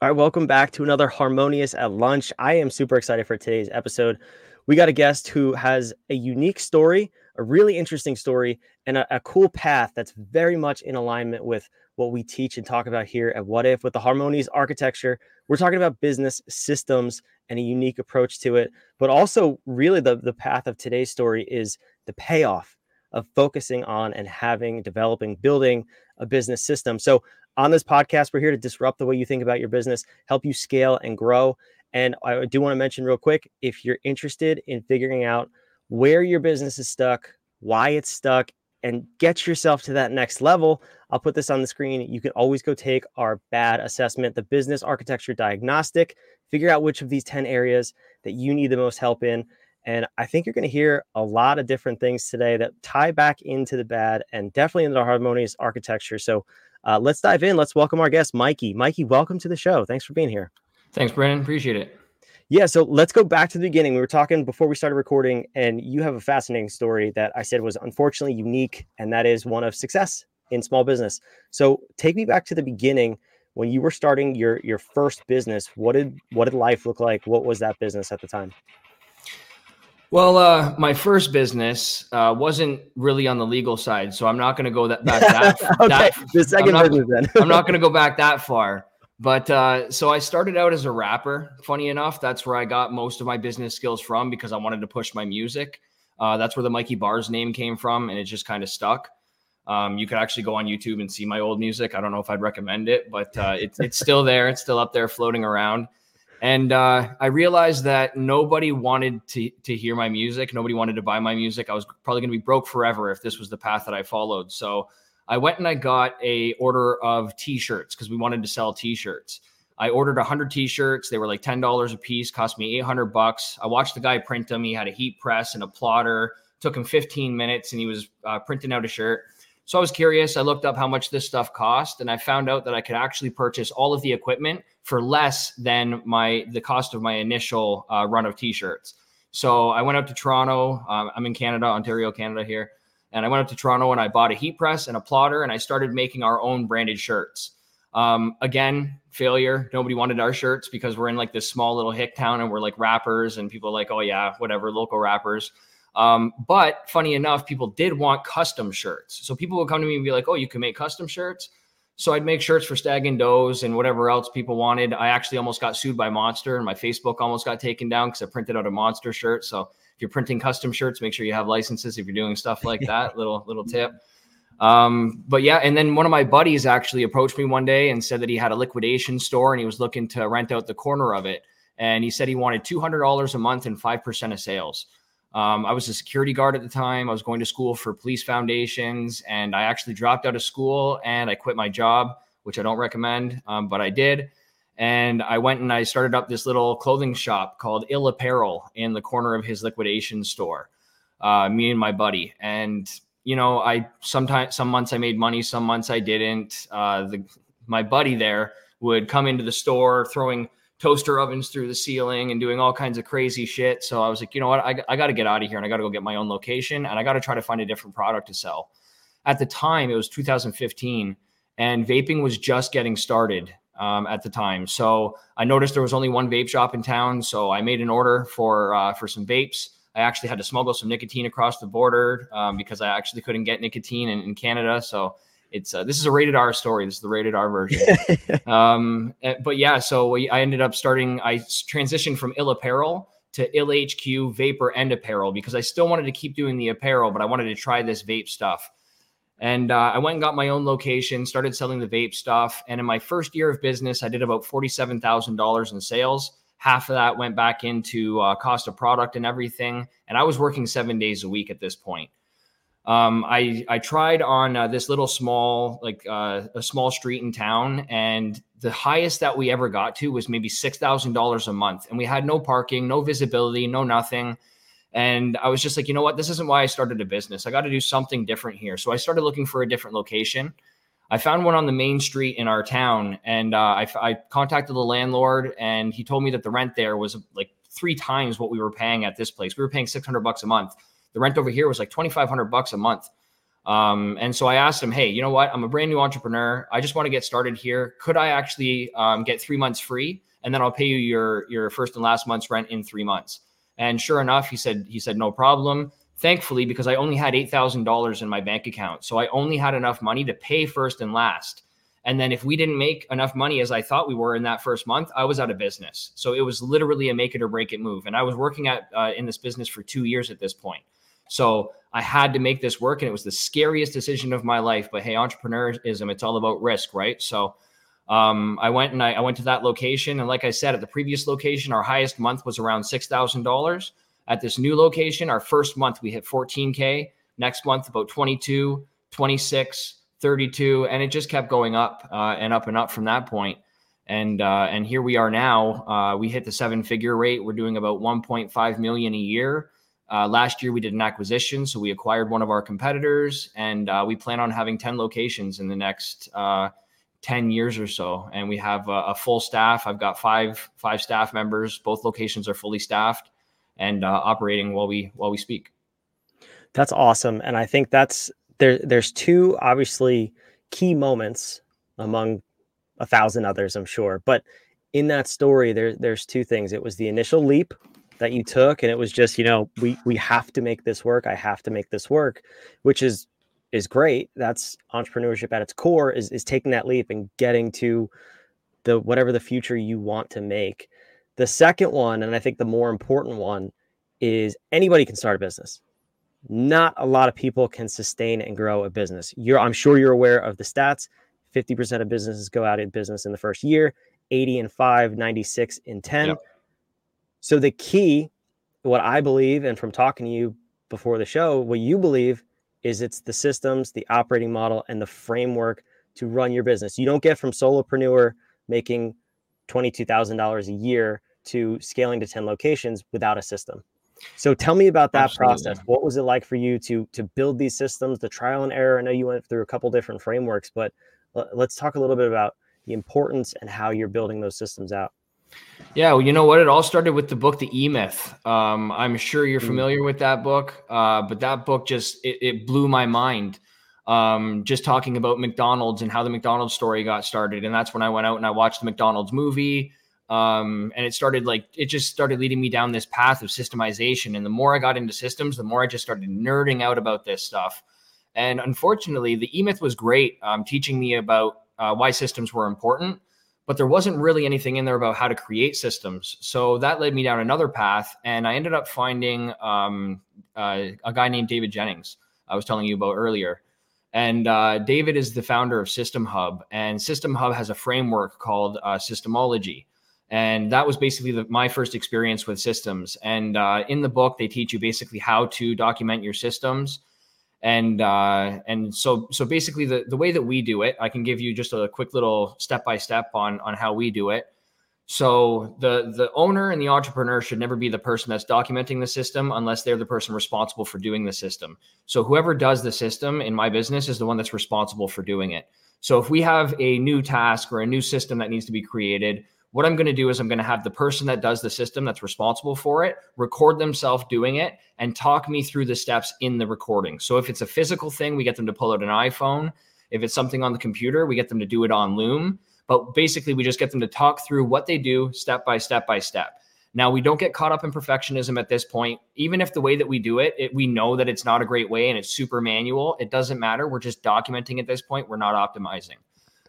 All right, welcome back to another Harmonious at Lunch. I am super excited for today's episode. We got a guest who has a unique story, a really interesting story, and a, a, cool path that's very much in alignment with what we teach and talk about here at What If with the Harmonious architecture. We're talking about business systems and a unique approach to it, but also really the, the path of today's story is the payoff of focusing on and having, developing, building a business system. So on this podcast, we're here to disrupt the way you think about your business, help you scale and grow. And I do want to mention real quick if you're interested in figuring out where your business is stuck, why it's stuck, and get yourself to that next level, I'll put this on the screen. You can always go take our BAD assessment, the business architecture diagnostic, figure out which of these 10 areas that you need the most help in. And I think you're going to hear a lot of different things today that tie back into the BAD and definitely into the harmonious architecture. So uh, let's dive in. Let's welcome our guest, Mikey. Mikey, welcome to the show. Thanks for being here. Thanks, Brennan. Appreciate it. Yeah, so let's go back to the beginning. We were talking before we started recording, and you have a fascinating story that I said was unfortunately unique, and that is one of success in small business. So take me back to the beginning when you were starting your your first business. What did what did life look like? What was that business at the time? Well, uh, my first business uh, wasn't really on the legal side, so I'm not going to go that back that. okay, that, the 2nd business then. I'm not going to go back that far. But uh, so I started out as a rapper. Funny enough, that's where I got most of my business skills from because I wanted to push my music. Uh, that's where the Mikey Bars name came from, and it just kind of stuck. Um, you could actually go on YouTube and see my old music. I don't know if I'd recommend it, but uh, it's it's still there. It's still up there, floating around. And uh, I realized that nobody wanted to to hear my music. Nobody wanted to buy my music. I was probably going to be broke forever if this was the path that I followed. So I went and I got a order of t-shirts because we wanted to sell t-shirts. I ordered 100 t-shirts. They were like $10 a piece, cost me 800 bucks. I watched the guy print them. He had a heat press and a plotter. Took him 15 minutes and he was uh, printing out a shirt. So I was curious. I looked up how much this stuff cost and I found out that I could actually purchase all of the equipment for less than my the cost of my initial uh, run of t-shirts. So I went out to Toronto. Um, I'm in Canada, Ontario, Canada here. And I went up to Toronto and I bought a heat press and a plotter and I started making our own branded shirts. Um, again, failure. Nobody wanted our shirts because we're in like this small little hick town and we're like rappers and people are like, oh yeah, whatever, local rappers. Um, but funny enough, people did want custom shirts. So people would come to me and be like, oh, you can make custom shirts. So I'd make shirts for Stag and Does and whatever else people wanted. I actually almost got sued by Monster and my Facebook almost got taken down because I printed out a Monster shirt. So if you're printing custom shirts, make sure you have licenses if you're doing stuff like that. little little tip. Um, but yeah, and then one of my buddies actually approached me one day and said that he had a liquidation store and he was looking to rent out the corner of it. And he said he wanted two hundred dollars a month and five percent of sales. Um, I was a security guard at the time. I was going to school for police foundations, and I actually dropped out of school and I quit my job, which I don't recommend, um, but I did. And I went and I started up this little clothing shop called Ill Apparel in the corner of his liquidation store. Uh, me and my buddy. And you know, I sometimes some months I made money, some months I didn't. Uh, the my buddy there would come into the store throwing toaster ovens through the ceiling and doing all kinds of crazy shit. So I was like, you know what, I, I got to get out of here and I got to go get my own location and I got to try to find a different product to sell. At the time, it was 2015 and vaping was just getting started um, at the time. So I noticed there was only one vape shop in town. So I made an order for uh, for some vapes. I actually had to smuggle some nicotine across the border um, because I actually couldn't get nicotine in, in Canada. So it's uh, this is a rated R story. This is the rated R version. um, eh, but yeah, so we, I ended up starting. I transitioned from Ill Apparel to Ill HQ Vapor and Apparel because I still wanted to keep doing the apparel, but I wanted to try this vape stuff. And uh, I went and got my own location, started selling the vape stuff. And in my first year of business, I did about $47,000 in sales. Half of that went back into uh, cost of product and everything. And I was working seven days a week at this point. Um, I, I tried on uh, this little small, like uh, a small street in town, and the highest that we ever got to was maybe $6,000 a month. And we had no parking, no visibility, no nothing. And I was just like, you know what? This isn't why I started a business. I got to do something different here. So I started looking for a different location. I found one on the main street in our town, and uh, I, I contacted the landlord, and he told me that the rent there was like three times what we were paying at this place. We were paying 600 bucks a month. The rent over here was like 2,500 bucks a month. Um, and so I asked him, hey, you know what? I'm a brand new entrepreneur. I just want to get started here. Could I actually um, get three months free, and then I'll pay you your your first and last month's rent in three months? And sure enough, he said he said no problem. Thankfully, because I only had eight thousand dollars in my bank account, so I only had enough money to pay first and last. And then if we didn't make enough money as I thought we were in that first month, I was out of business. So it was literally a make it or break it move. And I was working at uh, in this business for two years at this point. So I had to make this work, and it was the scariest decision of my life. But hey, entrepreneurism, it's all about risk, right? So um, I went and I, I, went to that location, and like I said, at the previous location, our highest month was around six thousand dollars. At this new location, our first month we hit 14k. Next month, about 22, 26, 32, and it just kept going up uh, and up and up from that point. And uh, and here we are now. Uh, we hit the seven figure rate. We're doing about 1.5 million a year. Uh, last year, we did an acquisition, so we acquired one of our competitors, and uh, we plan on having 10 locations in the next uh, 10 years or so. And we have a, a, full staff. I've got five five staff members. Both locations are fully staffed and uh, operating while we while we speak. That's awesome, and I think that's there. There's two obviously key moments among a thousand others, I'm sure, but in that story, there there's two things. It was the initial leap that you took and it was just you know we we have to make this work i have to make this work which is is great. That's entrepreneurship at its core is is taking that leap and getting to the whatever the future you want to make. The second one and i think the more important one is anybody can start a business. Not a lot of people can sustain and grow a business. You're i'm sure you're aware of the stats. 50% of businesses go out of business in the first year 80 and 5 96 in 10 yep so the key, what I believe, and from talking to you before the show, what you believe is it's the systems, the operating model, and the framework to run your business. You don't get from solopreneur making $22,000 a year to scaling to 10 locations without a system. So tell me about that Absolutely. process. What was it like for you to to build these systems, the trial and error? I know you went through a couple different frameworks, but let's talk a little bit about the importance and how you're building those systems out. Yeah, well, you know what? It all started with the book, The E Myth. Um, I'm sure you're mm. familiar with that book, uh, but that book just it, it blew my mind. Um, just talking about McDonald's and how the McDonald's story got started, and that's when I went out and I watched the McDonald's movie. Um, and it started like it just started leading me down this path of systemization. And the more I got into systems, the more I just started nerding out about this stuff. And unfortunately, the E Myth was great, um, teaching me about uh, why systems were important but there wasn't really anything in there about how to create systems. So that led me down another path, and I ended up finding um, uh, a guy named David Jenyns. I was telling you about earlier. And uh, David is the founder of System Hub, and System Hub has a framework called uh, Systemology. And that was basically the, my first experience with systems. And uh, in the book, they teach you basically how to document your systems and uh, and so so basically the the way that we do it i can give you just a quick little step by step on on how we do it. So the the owner and the entrepreneur should never be the person that's documenting the system unless they're the person responsible for doing the system. So whoever does the system in my business is the one that's responsible for doing it. So if we have a new task or a new system that needs to be created what I'm going to do is I'm going to have the person that does the system that's responsible for it record themselves doing it and talk me through the steps in the recording. So if it's a physical thing, we get them to pull out an iPhone. If it's something on the computer, we get them to do it on Loom. But basically, we just get them to talk through what they do step by step by step. Now, we don't get caught up in perfectionism at this point. Even if the way that we do it, it we know that it's not a great way and it's super manual, it doesn't matter. We're just documenting at this point. We're not optimizing.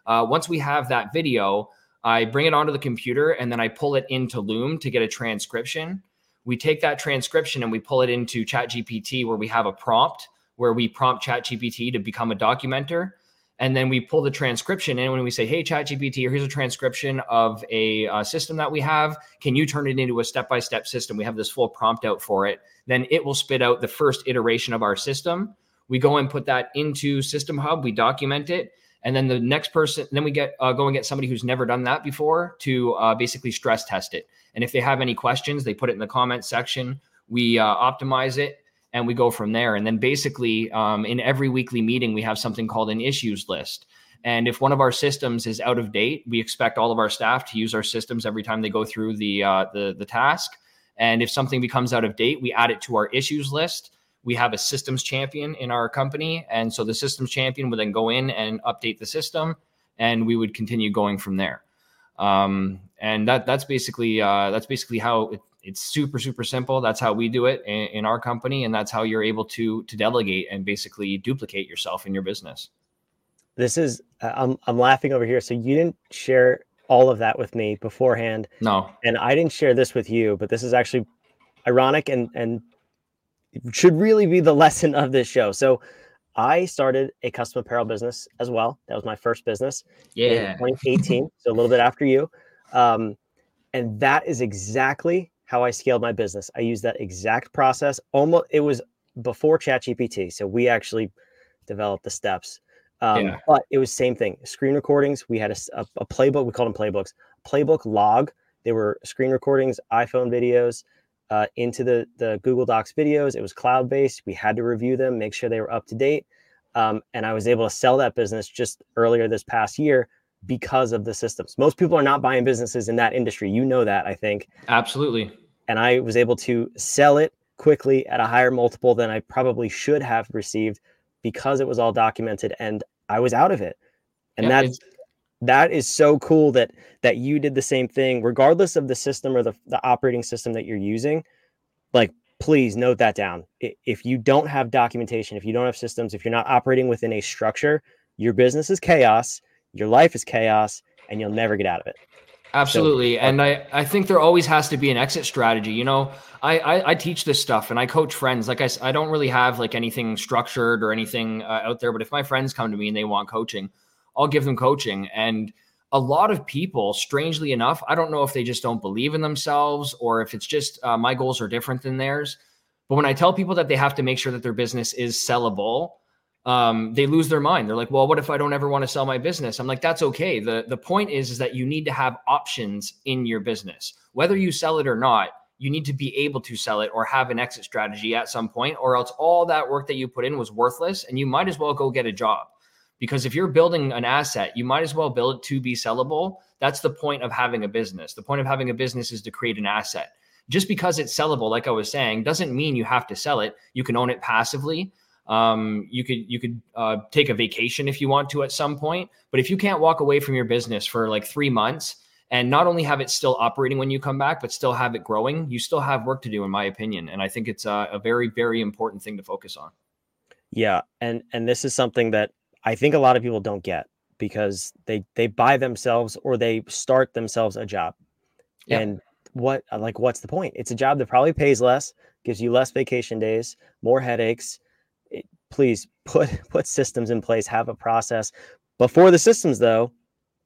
Uh, once we have that video, I bring it onto the computer and then I pull it into Loom to get a transcription. We take that transcription and we pull it into ChatGPT where we have a prompt where we prompt ChatGPT to become a documenter. And then we pull the transcription in when we say, Hey, ChatGPT, here's a transcription of a uh, system that we have. Can you turn it into a step by step system? We have this full prompt out for it. Then it will spit out the first iteration of our system. We go and put that into System Hub, we document it, and then the next person then we get uh, go and get somebody who's never done that before to uh, basically stress test it. And if they have any questions they put it in the comment section. We uh, optimize it and we go from there. And then basically um, in every weekly meeting we have something called an issues list. And if one of our systems is out of date we expect all of our staff to use our systems every time they go through the uh, the, the task. And if something becomes out of date we add it to our issues list we have a systems champion in our company. And so the systems champion would then go in and update the system and we would continue going from there. Um, and that that's basically uh, that's basically how it, it's super super simple. That's how we do it in, in, our company, and that's how you're able to to delegate and basically duplicate yourself in your business. This is I'm I'm laughing over here. So you didn't share all of that with me beforehand. No, and I didn't share this with you, but this is actually ironic and and should really be the lesson of this show. So I started a custom apparel business as well. That was my first business yeah. in 2018, so a little bit after you. Um, and that is exactly how I scaled my business. I used that exact process. Almost, it was before ChatGPT, so we actually developed the steps. Um, yeah. But it was same thing. Screen recordings. We had a, a, a playbook. We called them playbooks. Playbook log. They were screen recordings, iPhone videos, uh, into the the Google Docs videos. It was cloud based. We had to review them, make sure they were up to date, um, and I was able to sell that business just earlier this past year because of the systems. Most people are not buying businesses in that industry. You know that, I think. Absolutely. And I was able to sell it quickly at a higher multiple than I probably should have received because it was all documented and I was out of it. And yeah, that's that is so cool that that you did the same thing regardless of the system or the, the operating system that you're using like please note that down. If you don't have documentation if you don't have systems if you're not operating within a structure your business is chaos your life is chaos and you'll never get out of it. Absolutely so, and i i think there always has to be an exit strategy you know? I, I, I teach this stuff and i coach friends like i i don't really have like anything structured or anything uh, out there but if my friends come to me and they want coaching I'll give them coaching. And a lot of people, strangely enough, I don't know if they just don't believe in themselves or if it's just uh, my goals are different than theirs. But when I tell people that they have to make sure that their business is sellable, um, they lose their mind. They're like, "Well, what if I don't ever want to sell my business?" I'm like, "That's okay." the The point is, is that you need to have options in your business, whether you sell it or not. You need to be able to sell it or have an exit strategy at some point, or else all that work that you put in was worthless, and you might as well go get a job because if you're building an asset, you might as well build it to be sellable. That's the point of having a business. The point of having a business is to create an asset. Just because it's sellable, like I was saying, doesn't mean you have to sell it. You can own it passively. Um, you could you could uh, take a vacation if you want to at some point. But if you can't walk away from your business for like three months and not only have it still operating when you come back, but still have it growing, you still have work to do, in my opinion. And I think it's a, a very very important thing to focus on. Yeah, and and this is something that I think a lot of people don't get because they they buy themselves or they start themselves a job. Yeah. And what uh, like what's the point? It's a job that probably pays less, gives you less vacation days, more headaches. It, please put put systems in place, have a process. Before the systems though,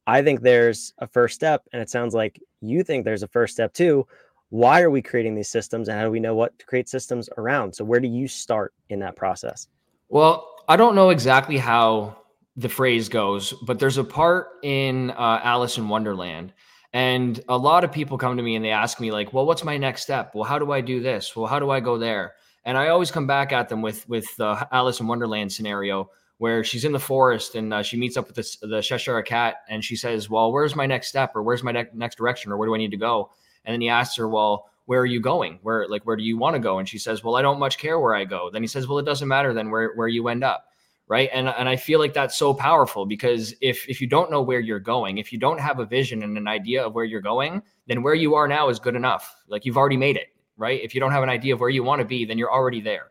I think there's a first step and it sounds like you think there's a first step too. Why are we creating these systems and how do we know what to create systems around? So where do you start in that process? Well, I don't know exactly how the phrase goes, but there's a part in uh, Alice in Wonderland. And a lot of people come to me and they ask me, like, well, what's my next step? Well, how do I do this? Well, how do I go there? And I always come back at them with with the Alice in Wonderland scenario where she's in the forest and uh, she meets up with the Cheshire cat and she says, well, where's my next step or where's my ne- next direction or where do I need to go? And then he asks her, well, where are you going? Where like where do you want to go? And she says, Well, I don't much care where I go. Then he says, Well, it doesn't matter then where where you end up. Right. And and I feel like that's so powerful because if if you don't know where you're going, if you don't have a vision and an idea of where you're going, then where you are now is good enough. Like you've already made it. Right. If you don't have an idea of where you want to be, then you're already there.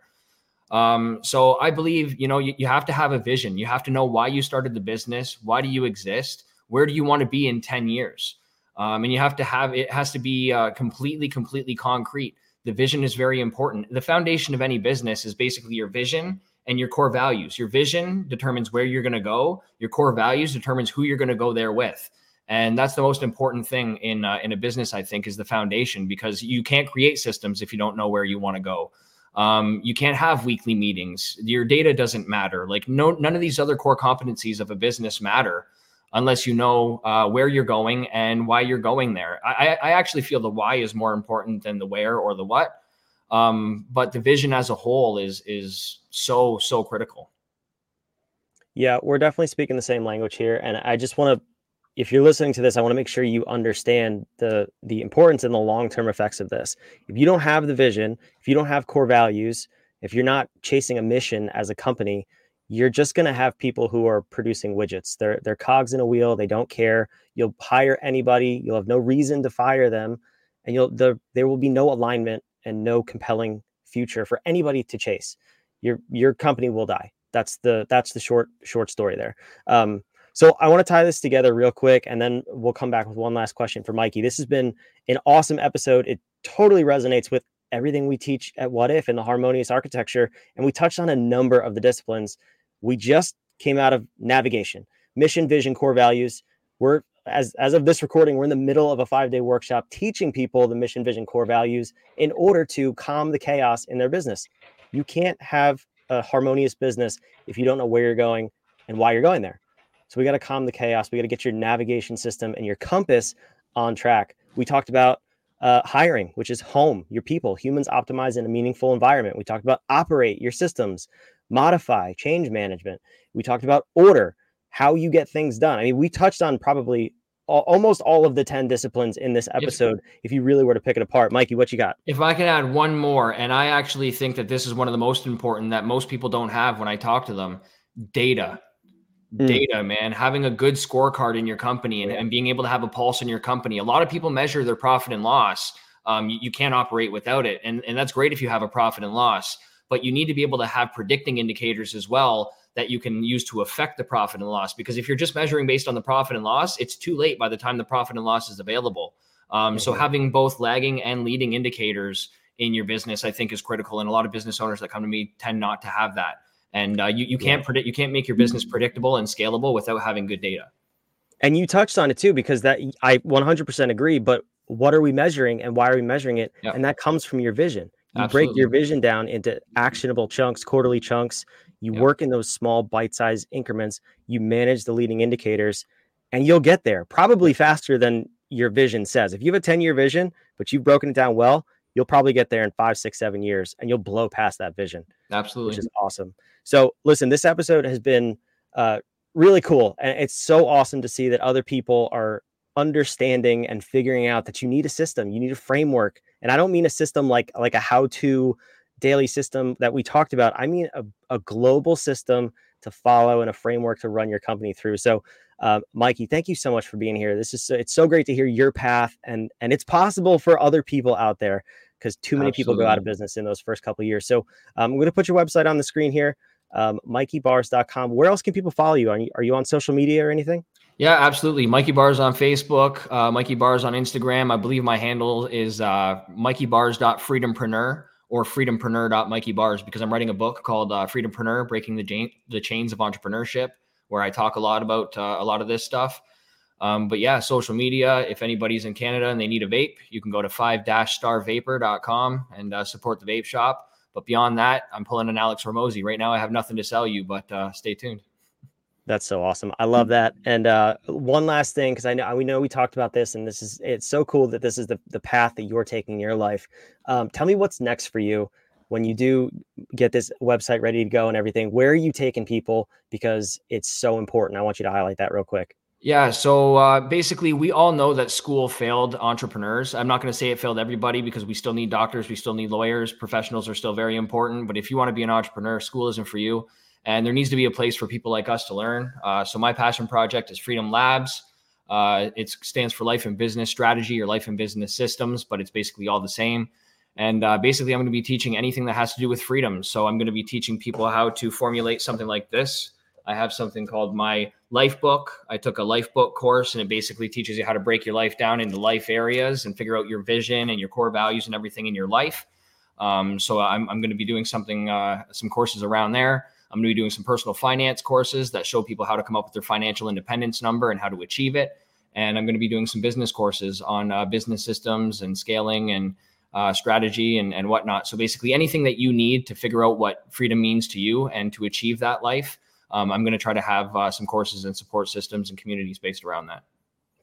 Um, so I believe, you know, you, you have to have a vision. You have to know why you started the business. Why do you exist? Where do you want to be in 10 years? Um, and you have to have it has to be uh, completely, completely concrete. The vision is very important. The foundation of any business is basically your vision and your core values. Your vision determines where you're going to go. Your core values determines who you're going to go there with. And that's the most important thing in uh, in a business, I think, is the foundation because you can't create systems if you don't know where you want to go. Um, you can't have weekly meetings. Your data doesn't matter. Like no, none of these other core competencies of a business matter unless you know uh, where you're going and why you're going there. I, I, actually feel the why is more important than the where or the what. Um, but the vision as a whole is is so so critical. Yeah, we're definitely speaking the same language here, and I just want to. If you're listening to this, I want to make sure you understand the the importance and the long term effects of this. If you don't have the vision, if you don't have core values, if you're not chasing a mission as a company, you're just going to have people who are producing widgets. They're they're cogs in a wheel. They don't care. You'll hire anybody. You'll have no reason to fire them, and you'll the, there will be no alignment and no compelling future for anybody to chase. Your your company will die. That's the that's the short short story there. Um, so I want to tie this together real quick, and then we'll come back with one last question for Mikey. This has been an awesome episode. It totally resonates with everything we teach at What If in the harmonious architecture, and we touched on a number of the disciplines. We just came out of navigation, mission, vision, core values. We're as as of this recording, we're in the middle of a five day workshop teaching people the mission, vision, core values in order to calm the chaos in their business. You can't have a harmonious business if you don't know where you're going and why you're going there. So we got to calm the chaos. We got to get your navigation system and your compass on track. We talked about uh, hiring, which is home, your people, humans optimize in a meaningful environment. We talked about operate your systems, modify, change management. We talked about order, how you get things done. I mean, we touched on probably all, almost all of the 10 disciplines in this episode if, if you really were to pick it apart. Mikey, what you got? If I can add one more, and I actually think that this is one of the most important that most people don't have when I talk to them data mm. data, man. Having a good scorecard in your company and, and, being able to have a pulse in your company. A lot of people measure their profit and loss. Um, you, you, can't operate without it. And, and that's great if you have a profit and loss, but you need to be able to have predicting indicators as well that you can use to affect the profit and loss. Because if you're just measuring based on the profit and loss, it's too late by the time the profit and loss is available. Um, mm-hmm. So having both lagging and leading indicators in your business, I think, is critical. And a lot of business owners that come to me tend not to have that and uh, you, you can't yeah. predict you can't make your business predictable and scalable without having good data and you touched on it too because that i 100% agree but what are we measuring and why are we measuring it and that comes from your vision you Absolutely. break your vision down into actionable chunks quarterly chunks. You yep. work in those small bite-sized increments. You manage the leading indicators and you'll get there probably faster than your vision says. If you have a 10 year vision but you've broken it down well you'll probably get there in five six seven years and you'll blow past that vision absolutely. which is awesome. So listen, this episode has been uh, really cool, and it's so awesome to see that other people are understanding and figuring out that you need a system, you need a framework, and I don't mean a system like like a how-to daily system that we talked about. I mean a, a global system to follow and a framework to run your company through. So, uh, Mikey, thank you so much for being here. This is so, it's so great to hear your path, and and it's possible for other people out there because too many Absolutely. people go out of business in those first couple years. So, um, I'm going to put your website on the screen here um, MikeyBars.com. Where else can people follow you? Are, you? are you on social media or anything? Yeah, absolutely. Mikey Bars on Facebook, uh, Mikey Bars on Instagram. I believe my handle is uh, MikeyBars.freedompreneur or freedompreneur.MikeyBars because I'm writing a book called uh, Freedompreneur: Breaking the, the Chains of Entrepreneurship, where I talk a lot about uh, a lot of this stuff. Um, but yeah, social media. If anybody's in Canada and they need a vape, you can go to five-starvapor.com and uh, support the vape shop. But beyond that, I'm pulling an Alex Hormozi. Right now, I have nothing to sell you, but uh, stay tuned. That's so awesome. I love that. And uh, one last thing, because I know we know we talked about this, and this is it's so cool that this is the the path that you're taking in your life. Um, tell me what's next for you when you do get this website ready to go and everything. Where are you taking people? Because it's so important. I want you to highlight that real quick. Yeah. So uh, basically, we all know that school failed entrepreneurs. I'm not going to say it failed everybody because we still need doctors, we still need lawyers, professionals are still very important. But if you want to be an entrepreneur, school isn't for you. And there needs to be a place for people like us to learn. Uh, so my passion project is Freedom Labs. Uh, it stands for Life and Business Strategy or Life and Business Systems, but it's basically all the same. And uh, basically, I'm going to be teaching anything that has to do with freedom. So I'm going to be teaching people how to formulate something like this I have something called my life book. I took a life book course and it basically teaches you how to break your life down into life areas and figure out your vision and your core values and everything in your life. Um, so I'm, I'm going to be doing something, uh, some courses around there. I'm going to be doing some personal finance courses that show people how to come up with their financial independence number and how to achieve it. And I'm going to be doing some business courses on uh, business systems and scaling and uh, strategy and, and whatnot. So basically, anything that you need to figure out what freedom means to you and to achieve that life um, I'm going to try to have uh, some courses and support systems and communities based around that.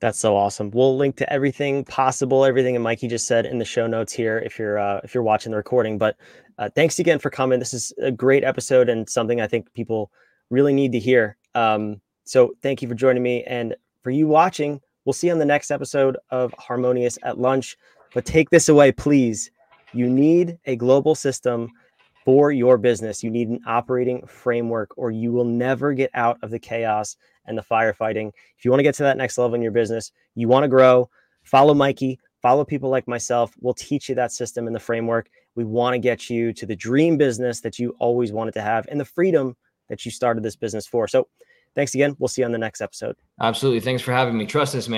That's so awesome. We'll link to everything possible, everything that Mikey just said in the show notes here if you're uh, if you're watching the recording. But uh, thanks again for coming. This is a great episode and something I think people really need to hear. Um, so thank you for joining me, and for you watching, we'll see you on the next episode of Harmonious at Lunch. But take this away, please. You need a global system for your business, you need an operating framework or you will never get out of the chaos and the firefighting. If you want to get to that next level in your business, you want to grow, follow Mikey, follow people like myself. We'll teach you that system and the framework. We want to get you to the dream business that you always wanted to have and the freedom that you started this business for. So, thanks again. We'll see you on the next episode. Absolutely. Thanks for having me. Trust this, man.